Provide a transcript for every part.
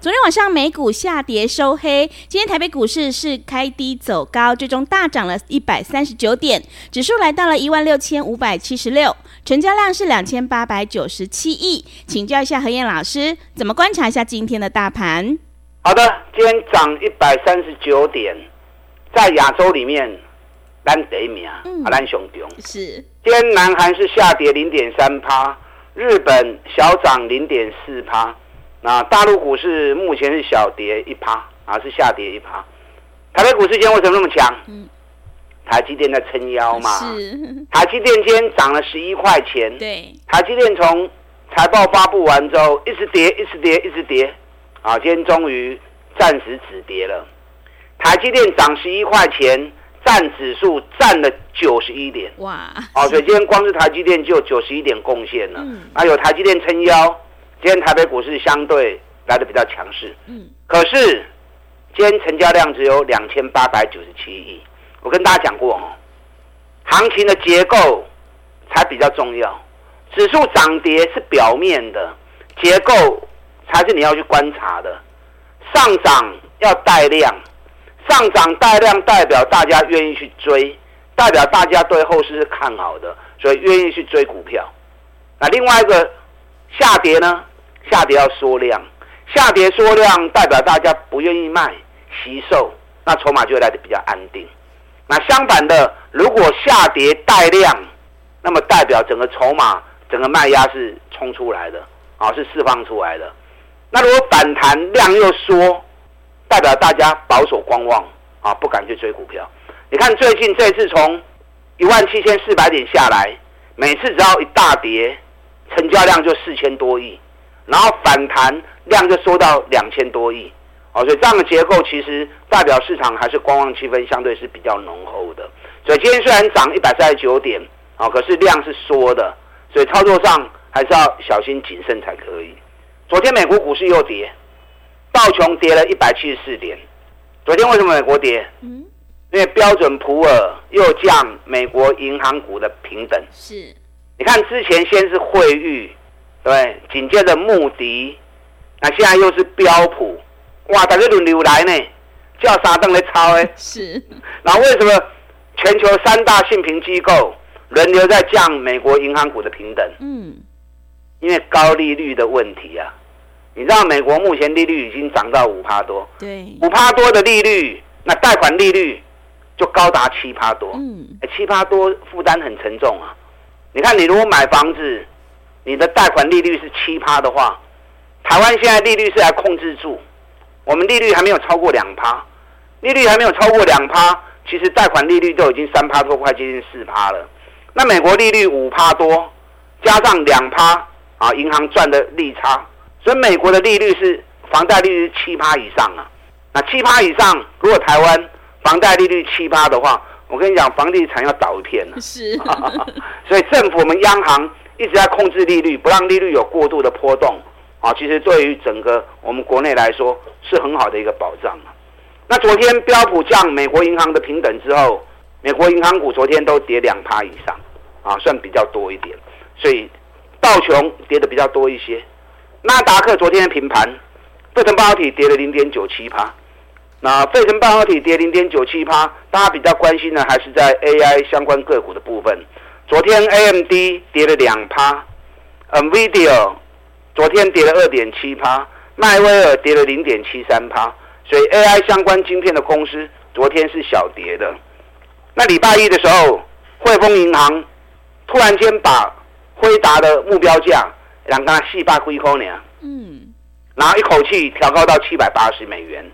昨天晚上美股下跌收黑，今天台北股市是开低走高，最终大涨了一百三十九点，指数来到了一万六千五百七十六，成交量是两千八百九十七亿。请教一下何燕老师，怎么观察一下今天的大盘？好的，今天涨一百三十九点，在亚洲里面，单第一名，嗯，阿兰雄中是。今天南韩是下跌零点三趴，日本小涨零点四趴。那大陆股市目前是小跌一趴，啊，是下跌一趴。台北股市今天为什么那么强？嗯，台积电在撑腰嘛。是。台积电今天涨了十一块钱。对。台积电从财报发布完之后，一直跌，一直跌，一直跌。啊，今天终于暂时止跌了。台积电涨十一块钱，占指数占了九十一点。哇。哦，所以今天光是台积电就有九十一点贡献了。嗯。啊有台积电撑腰。今天台北股市相对来的比较强势，嗯，可是今天成交量只有两千八百九十七亿。我跟大家讲过哦，行情的结构才比较重要，指数涨跌是表面的，结构才是你要去观察的。上涨要带量，上涨带量代表大家愿意去追，代表大家对后市是看好的，所以愿意去追股票。那另外一个下跌呢？下跌要缩量，下跌缩量代表大家不愿意卖，惜售，那筹码就会来得比较安定。那相反的，如果下跌带量，那么代表整个筹码、整个卖压是冲出来的，啊，是释放出来的。那如果反弹量又缩，代表大家保守观望，啊，不敢去追股票。你看最近这次从一万七千四百点下来，每次只要一大跌，成交量就四千多亿。然后反弹量就缩到两千多亿，哦，所以这样的结构其实代表市场还是观望气氛相对是比较浓厚的。所以今天虽然涨一百三十九点，啊，可是量是缩的，所以操作上还是要小心谨慎才可以。昨天美国股市又跌，道琼跌了一百七十四点。昨天为什么美国跌？嗯，因为标准普尔又降美国银行股的平等。是，你看之前先是惠誉。对，紧接着穆迪，那现在又是标普，哇，大家轮流来呢，叫啥灯来抄哎？是。那为什么全球三大信评机构轮流在降美国银行股的平等？嗯，因为高利率的问题啊。你知道美国目前利率已经涨到五趴多，对，五趴多的利率，那贷款利率就高达七趴多，嗯，七趴多负担很沉重啊。你看，你如果买房子。你的贷款利率是七趴的话，台湾现在利率是来控制住，我们利率还没有超过两趴，利率还没有超过两趴，其实贷款利率都已经三趴多，快接近四趴了。那美国利率五趴多，加上两趴啊，银行赚的利差，所以美国的利率是房贷利率七趴以上啊。那七趴以上，如果台湾房贷利率七趴的话，我跟你讲，房地产要倒一片了。是，所以政府我们央行。一直在控制利率，不让利率有过度的波动啊！其实对于整个我们国内来说是很好的一个保障。那昨天标普降美国银行的平等之后，美国银行股昨天都跌两趴以上啊，算比较多一点。所以道琼跌的比较多一些，纳达克昨天的平盘，费城半导体跌了零点九七趴。那费城半导体跌零点九七趴，大家比较关心的还是在 AI 相关个股的部分。昨天 AMD 跌了两趴，NVIDIA 昨天跌了二点七趴，迈威尔跌了零点七三趴，所以 AI 相关晶片的公司昨天是小跌的。那礼拜一的时候，汇丰银行突然间把辉达的目标价让它四百几块呢，嗯，然后一口气调高到七百八十美元，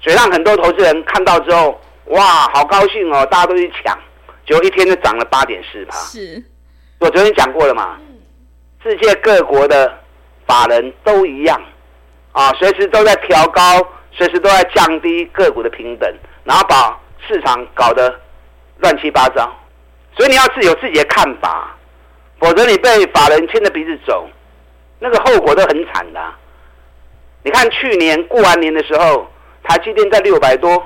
所以让很多投资人看到之后，哇，好高兴哦，大家都去抢。就一天就涨了八点四趴。是，我昨天讲过了嘛，世界各国的法人都一样啊，随时都在调高，随时都在降低个股的平等，然后把市场搞得乱七八糟。所以你要自有自己的看法，否则你被法人牵着鼻子走，那个后果都很惨的啊。你看去年过完年的时候，台积电在六百多，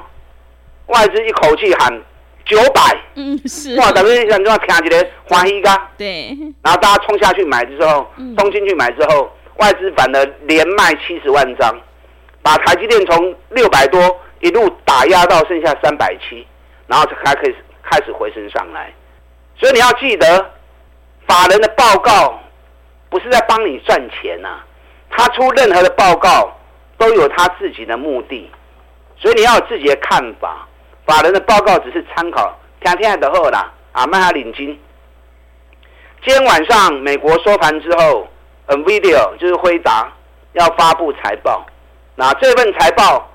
外资一口气喊九百，嗯是，哇，等于想要听起来欢喜噶，对，然后大家冲下去买之后，冲进去买之后，外资反而连卖七十万张，把台积电从六百多一路打压到剩下三百七，然后才可以开始回升上来。所以你要记得，法人的报告不是在帮你赚钱呐、啊，他出任何的报告都有他自己的目的，所以你要有自己的看法。法人的报告只是参考，听听就好啦。啊，卖下领金。今天晚上美国收盘之后，NVIDIA 就是辉达要发布财报，那这份财报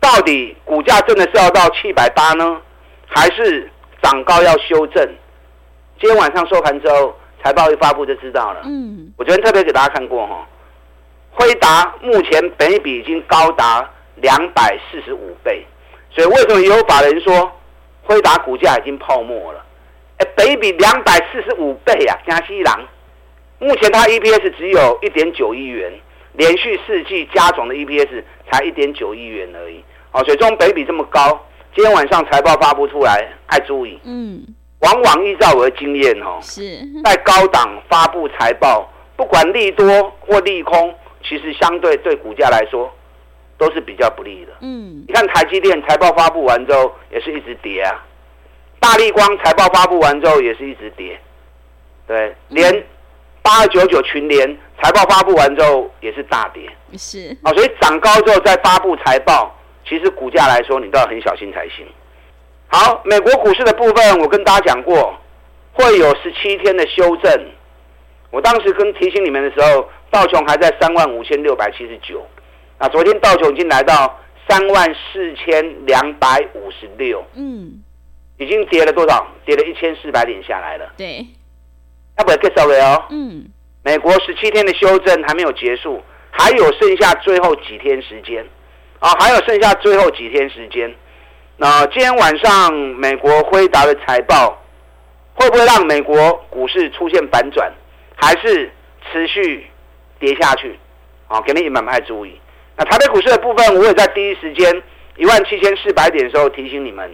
到底股价真的是要到七百八呢，还是涨高要修正？今天晚上收盘之后，财报一发布就知道了。嗯，我昨天特别给大家看过哈，辉达目前本益比已经高达两百四十五倍，所以为什么也有法人说辉达股价已经泡沫了？哎，北比两百四十五倍啊，加西郎，目前它 EPS 只有一点九亿元，连续四季加总的 EPS 才一点九亿元而已。哦，所以这种本益比这么高，今天晚上财报发布出来，爱注意。嗯。往往依照我的经验，哦，是在高档发布财报，不管利多或利空，其实相对对股价来说都是比较不利的。嗯，你看台积电财报发布完之后也是一直跌啊，大力光财报发布完之后也是一直跌，对，连八二九九群联财报发布完之后也是大跌。是啊，所以涨高之后再发布财报，其实股价来说你都要很小心才行。好，美国股市的部分，我跟大家讲过，会有十七天的修正。我当时跟提醒你们的时候，道琼还在三万五千六百七十九，那昨天道琼已经来到三万四千两百五十六，嗯，已经跌了多少？跌了一千四百点下来了。对，要不要介绍了哦？嗯，美国十七天的修正还没有结束，还有剩下最后几天时间，啊，还有剩下最后几天时间。那今天晚上美国辉达的财报会不会让美国股市出现反转，还是持续跌下去？啊，给你们蛮注意。那台北股市的部分，我也在第一时间一万七千四百点的时候提醒你们，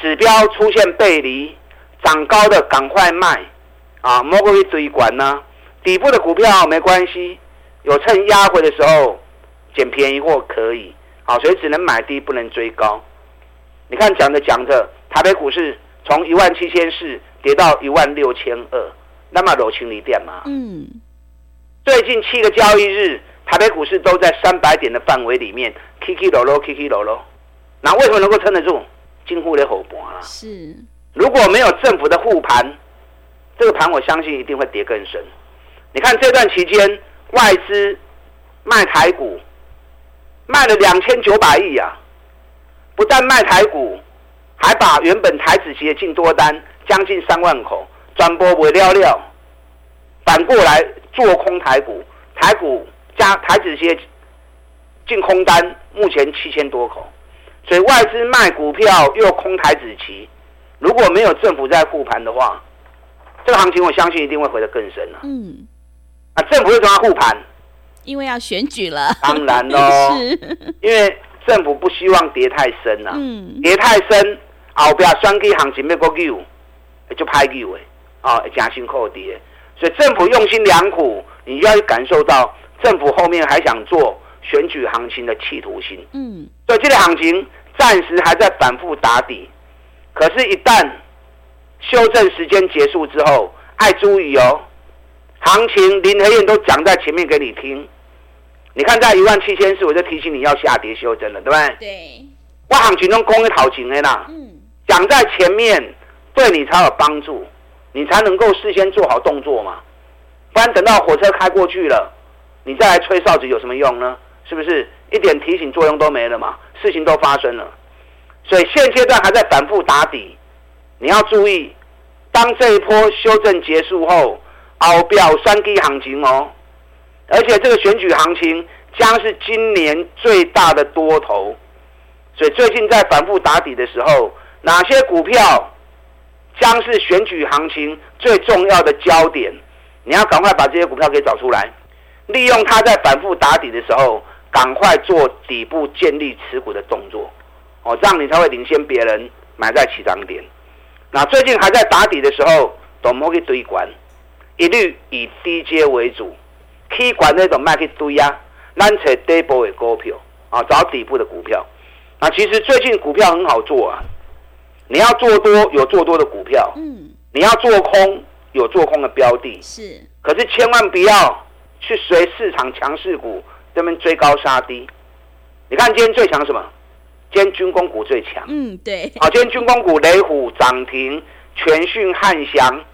指标出现背离，涨高的赶快卖啊，莫过于追管呢。底部的股票没关系，有趁压回的时候捡便宜货可以，好，所以只能买低，不能追高。你看，讲着讲着，台北股市从一万七千四跌到一万六千二，那么柔情离点嘛。嗯。最近七个交易日，台北股市都在三百点的范围里面，起起落落，起起落落。那为什么能够撑得住？近乎的后盘了。是。如果没有政府的护盘，这个盘我相信一定会跌更深。你看这段期间，外资卖台股卖了两千九百亿啊。不但卖台股，还把原本台子期的净多单将近三万口转播为料料，反过来做空台股，台股加台子些净空单目前七千多口，所以外资卖股票又空台子期，如果没有政府在护盘的话，这个行情我相信一定会回得更深了。嗯，啊，政府为什么要护盘？因为要选举了。当然喽，是因为。政府不希望跌太深了、啊，嗯、跌太深，后边双 K 行情要过救，就拍救诶，啊，加薪扣跌，所以政府用心良苦，你就要感受到政府后面还想做选举行情的企图心。嗯，所以这个行情暂时还在反复打底，可是，一旦修正时间结束之后，爱注意哦，行情林和燕都讲在前面给你听。你看，在一万七千四，我就提醒你要下跌修正了，对不对？对。我行情中攻的好情的啦，嗯，讲在前面，对你才有帮助，你才能够事先做好动作嘛。不然等到火车开过去了，你再来吹哨子有什么用呢？是不是一点提醒作用都没了嘛？事情都发生了，所以现阶段还在反复打底，你要注意，当这一波修正结束后，后表三 K 行情哦，而且这个选举行情将是今年最大的多头，所以最近在反复打底的时候，哪些股票将是选举行情最重要的焦点？你要赶快把这些股票给找出来，利用它在反复打底的时候，赶快做底部建立持股的动作，哦，这样你才会领先别人买在起涨点。那最近还在打底的时候，都莫去堆管，一律以低阶为主，起管那种卖去堆啊，咱找底部的股票。啊，找底部的股票。那其实最近股票很好做啊，你要做多有做多的股票，嗯，你要做空有做空的标的，是。可是千万不要去随市场强势股这边追高杀低。你看今天最强什么？今天军工股最强，嗯，对，好，今天军工股雷虎涨停，全讯汉翔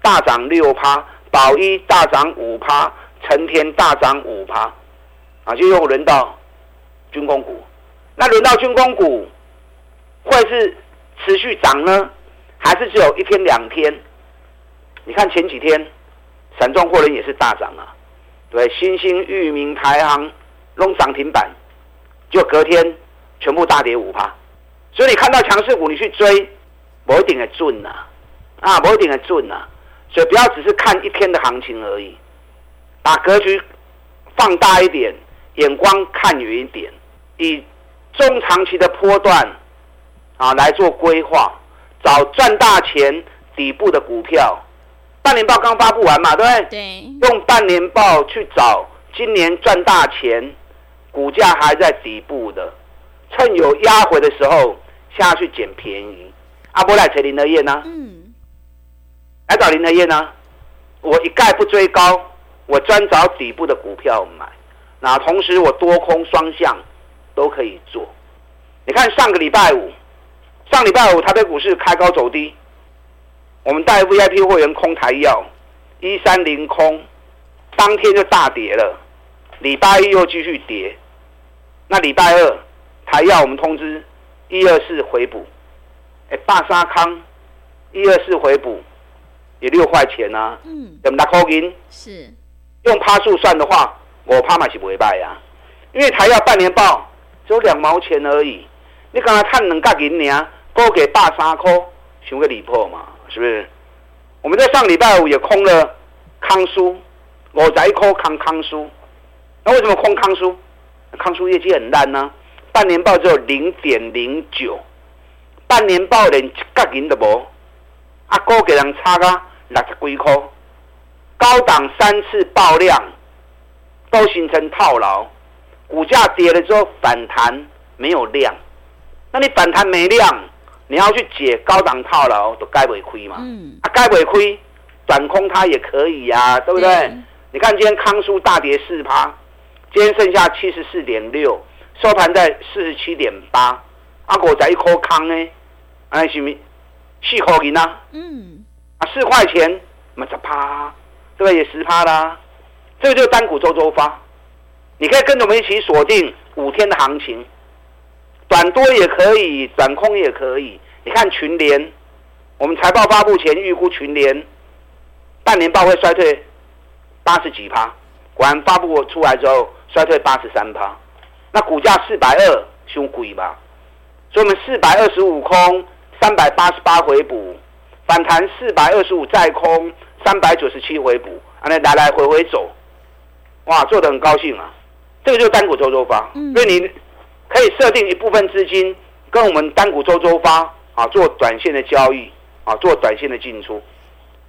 大涨六趴，宝一大涨五趴，成天大涨五趴，啊，就又轮到军工股，那轮到军工股会是持续涨呢，还是只有一天两天？你看前几天，散装货轮也是大涨啊，对，新兴、域名、台行弄涨停板，就隔天。全部大跌五趴，所以你看到强势股，你去追，不一定的准呐，啊，不一定的准呐，所以不要只是看一天的行情而已，把格局放大一点，眼光看远一点，以中长期的波段啊来做规划，找赚大钱底部的股票。半年报刚发布完嘛，对不对？对。用半年报去找今年赚大钱，股价还在底部的。趁有压回的时候下去捡便宜，阿波来找林和彦呢？嗯，来找林德燕呢？我一概不追高，我专找底部的股票买。那同时我多空双向都可以做。你看上个礼拜五，上礼拜五台北股市开高走低，我们带 VIP 会员空台药一三零空，当天就大跌了。礼拜一又继续跌，那礼拜二。台要我们通知一二四回补，哎，大沙康一二四回补也六块钱啊，嗯，怎么拿扣银？是。用趴数算的话，我趴嘛是不会败呀，因为台要半年报只有两毛钱而已，你刚才看两角银呢，多给大沙扣，想个离谱嘛，是不是？我们在上礼拜五也空了康叔，五十一块空康叔，那为什么空康叔？康叔业绩很烂呢？半年报只有零点零九，半年报连一角银都无，啊，股给人差个六十几块，高档三次爆量，都形成套牢，股价跌了之后反弹没有量，那你反弹没量，你要去解高档套牢都该违亏嘛？嗯，啊，该违亏，短空它也可以呀，啊，对不对？嗯，你看今天康舒大跌四趴，今天剩下七十四点六。收盘在四十七点八，阿果在一颗康呢，哎，是咪四块银啊？嗯，啊四块钱，嘛十趴，对不对？也十趴啦。这个就是单股周周发，你可以跟着我们一起锁定五天的行情，短多也可以，短空也可以。你看群联，我们财报发布前预估群联半年报会衰退八十几趴，果然发布出来之后衰退八十三趴。那股价四百二，凶贵吧？所以我们四百二十五空，三百八十八回补，反弹四百二十五再空，三百九十七回补，啊，那来来回回走，哇，做的很高兴啊！这个就是单股周周发，嗯、所以你可以设定一部分资金跟我们单股周周发啊做短线的交易啊，做短线的进出，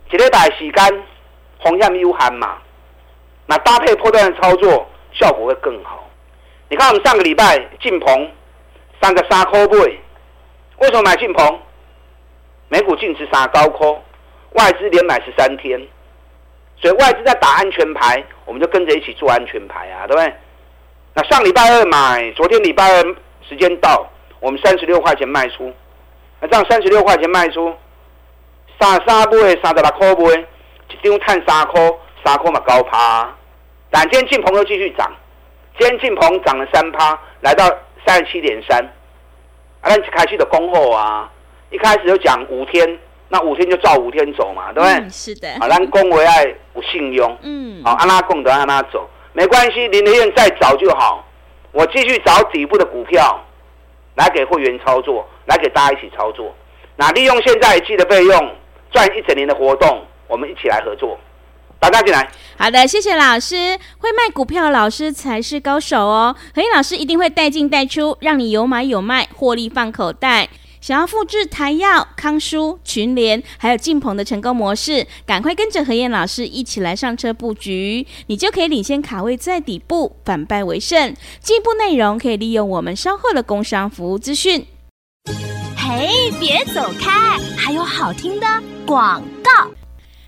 几礼拜时间红线有限嘛，那搭配波段的操作效果会更好。你看，我们上个礼拜进棚三个三块半，为什么买进棚？每股净值三高科，外资连买十三天，所以外资在打安全牌，我们就跟着一起做安全牌啊，对不对？那上礼拜二买，昨天礼拜二时间到，我们三十六块钱卖出，那这样三十六块钱卖出，三三倍三十六块半，一张赚三块，三块嘛高趴，但今天进棚又继续涨。今天进棚涨了三趴，来到三十七点三。啊，咱开始的恭候啊，一开始就讲五天，那五天就照五天走嘛，对不对？嗯、是的。啊，咱讲为爱有信用。嗯。好，按他讲的按拉走，没关系，林和彦再找就好。我继续找底部的股票，来给会员操作，来给大家一起操作。那利用现在一季的费用赚一整年的活动，我们一起来合作。大家进来。好的，谢谢老师。会卖股票的老师才是高手哦。和彦老师一定会带进带出，让你有买有卖，获利放口袋。想要复制台药、康舒、群联还有晋鹏的成功模式，赶快跟着何燕老师一起来上车布局，你就可以领先卡位在底部，反败为胜。进一步内容可以利用我们稍后的工商服务资讯。嘿，别走开，还有好听的广告。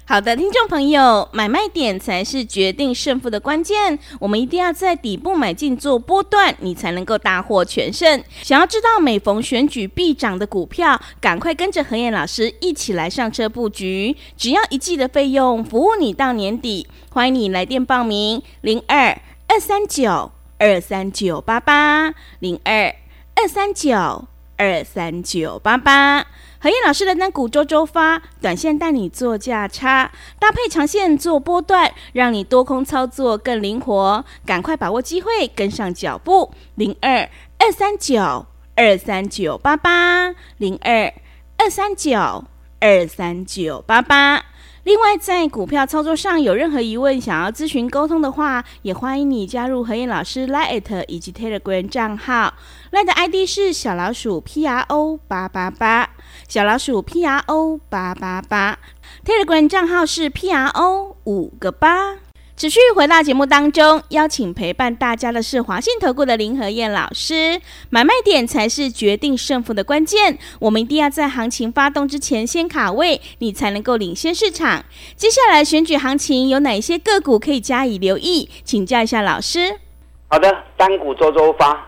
好的，听众朋友，买卖点才是决定胜负的关键。我们一定要在底部买进做波段，你才能够大获全胜。想要知道每逢选举必涨的股票，赶快跟着和彦老师一起来上车布局。只要一季的费用，服务你到年底。欢迎你来电报名：零二二三九二三九八八零二二三九二三九八八。何燕老师的单股周周发，短线带你做价差，搭配长线做波段，让你多空操作更灵活。赶快把握机会，跟上脚步。零二二三九二三九八八，零二二三九二三九八八。另外，在股票操作上有任何疑问，想要咨询沟通的话，也欢迎你加入何燕老师 Line 以及 Telegram 账号。Line 的 ID 是小老鼠 P R O 八八八，小老鼠 P R O 八八八。Telegram 账号是 P R O 五个八。持续回到节目当中，邀请陪伴大家的是华信投顾的林和燕老师。买卖点才是决定胜负的关键，我们一定要在行情发动之前先卡位，你才能够领先市场。接下来选举行情有哪些个股可以加以留意？请教一下老师。好的，单股周周发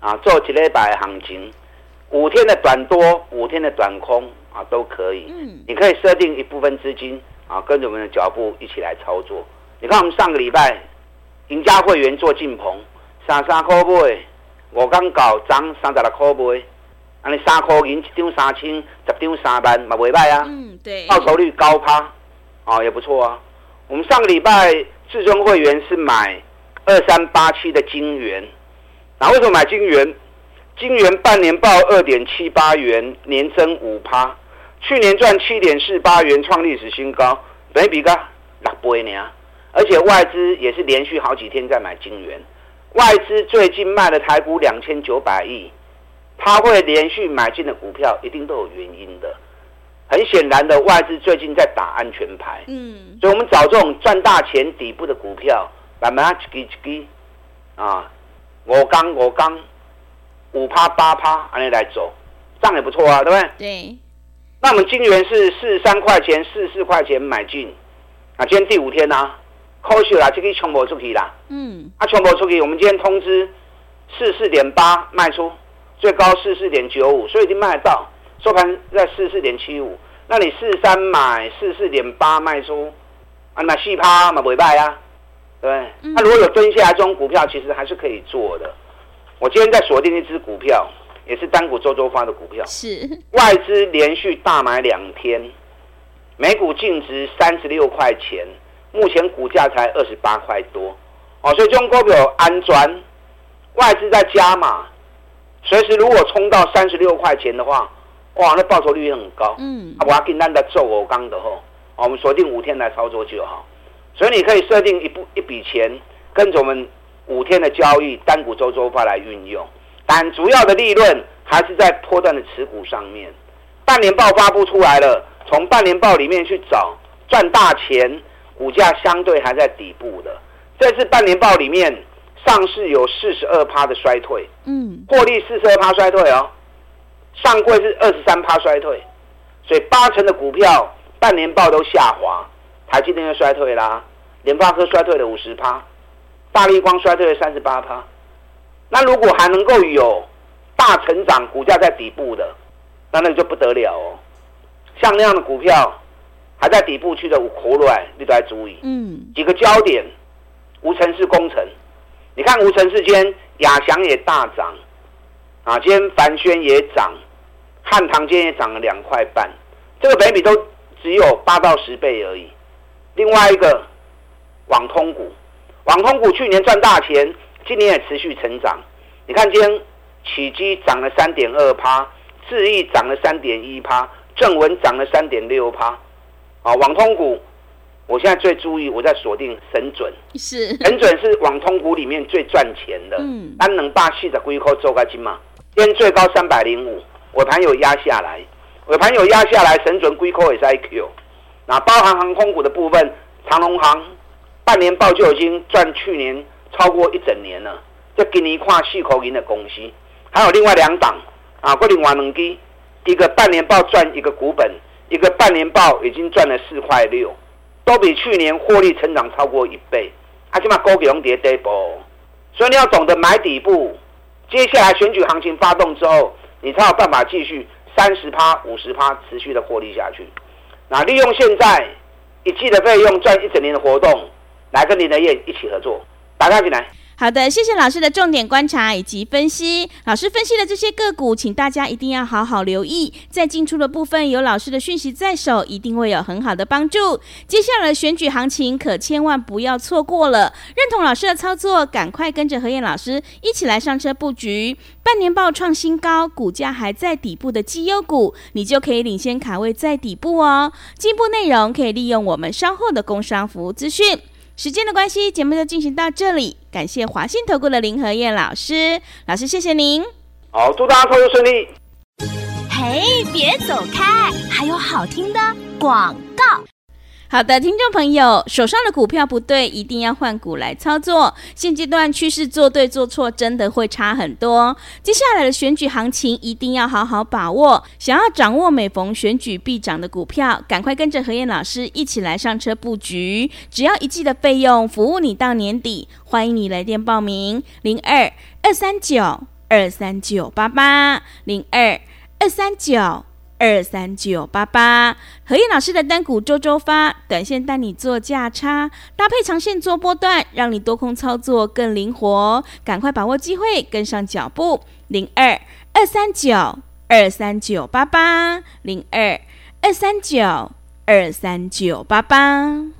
啊，做几礼拜行情，五天的短多，五天的短空啊，都可以。嗯，你可以设定一部分资金啊，跟着我们的脚步一起来操作。你看，我们上个礼拜赢家会员做进棚，三三块买，我刚搞涨三十六块买，安尼三块银一张三千，十张三万，嘛袂歹啊。嗯，对。报酬率高趴，哦，也不错啊。我们上个礼拜至尊会员是买二三八七的金元，那为什么买金元？金元半年报二点七八元，年增五趴，去年赚七点四八元，创历史新高，等于比个六倍呢。而且外资也是连续好几天在买金元，外资最近卖了台股两千九百亿，他会连续买进的股票一定都有原因的。很显然的，外资最近在打安全牌，嗯，所以我们找这种赚大钱底部的股票，慢慢一支一支啊，我刚我刚五趴八趴，按你来走，这样也不错啊，对不对？对。那我们金圆是四十三块钱、四十四块钱买进，啊，今天第五天呢、啊？扣息啦，这个全部出去啦。嗯，啊，全部出去。我们今天通知四四点八卖出，最高四四点九五，所以已经卖得到。收盘在四四点七五，那你四三买四四点八卖出，啊，那细趴嘛不会卖啊，对。那、嗯啊、如果有蹲下来这种股票，其实还是可以做的。我今天在锁定一只股票，也是单股周周发的股票，是外资连续大买两天，每股净值三十六块钱。目前股价才二十八块多，哦，所以这种股票安全，外资在加码，随时如果冲到三十六块钱的话，哇，那报酬率也很高。嗯，啊，我要跟单的做我刚的吼，我们锁定五天来操作就好。所以你可以设定一部一笔钱，跟着我们五天的交易单股周周发来运用，但主要的利润还是在波段的持股上面。半年报发布出来了，从半年报里面去找赚大钱。股价相对还在底部的，这次半年报里面上市有四十二趴的衰退，嗯，获利四十二趴衰退哦，上柜是二十三趴衰退，所以八成的股票半年报都下滑，台积电又衰退啦，联发科衰退了五十趴，大立光衰退了三十八趴，那如果还能够有大成长，股价在底部的，那那就不得了哦，像那样的股票。还在底部区的苦瑞，你都要注意。嗯，几个焦点，无尘市工程，你看无尘室间亚翔也大涨，啊，今天凡轩也涨，汉唐今天也涨了两块半，这个本益比都只有八到十倍而已。另外一个网通股，网通股去年赚大钱，今年也持续成长。你看今天起基涨了三点二趴，智易涨了三点一趴，正文涨了三点六趴。啊，网通股，我现在最注意，我在锁定神准，是神准是网通股里面最赚钱的。嗯，安能霸气的龟壳做个金嘛？今天最高三百零五。尾盘有压下来，尾盘有压下来，神准归扣也是 IQ。那包含航空股的部分，长龙航半年报就已经赚去年超过一整年了，这给你跨细口银的公司。还有另外两档啊，桂林瓦能基，一个半年报赚一个股本，一个半年报已经赚了四块六，都比去年获利成长超过一倍。啊，起码高给红蝶 double，所以你要懂得买底部。接下来选举行情发动之后。你才有办法继续三十趴、五十趴持续的获利下去。那利用现在一季的费用赚一整年的活动，来跟林德燕一起合作，打开进来。好的，谢谢老师的重点观察以及分析。老师分析的这些个股，请大家一定要好好留意。在进出的部分，有老师的讯息在手，一定会有很好的帮助。接下来的选举行情，可千万不要错过了。认同老师的操作，赶快跟着何燕老师一起来上车布局。半年报创新高，股价还在底部的绩优股，你就可以领先卡位在底部哦。进一步内容可以利用我们稍后的工商服务资讯。时间的关系，节目就进行到这里。感谢华信投顾的林和燕老师，老师谢谢您。好，祝大家投资顺利。嘿，别走开，还有好听的广告。好的，听众朋友，手上的股票不对，一定要换股来操作。现阶段趋势做对做错，真的会差很多。接下来的选举行情一定要好好把握。想要掌握每逢选举必涨的股票，赶快跟着何燕老师一起来上车布局。只要一季的费用，服务你到年底。欢迎你来电报名：零二二三九二三九八八零二二三九。二三九八八，何燕老师的单股周周发，短线带你做价差，搭配长线做波段，让你多空操作更灵活。赶快把握机会，跟上脚步。零二二三九二三九八八，零二二三九二三九八八。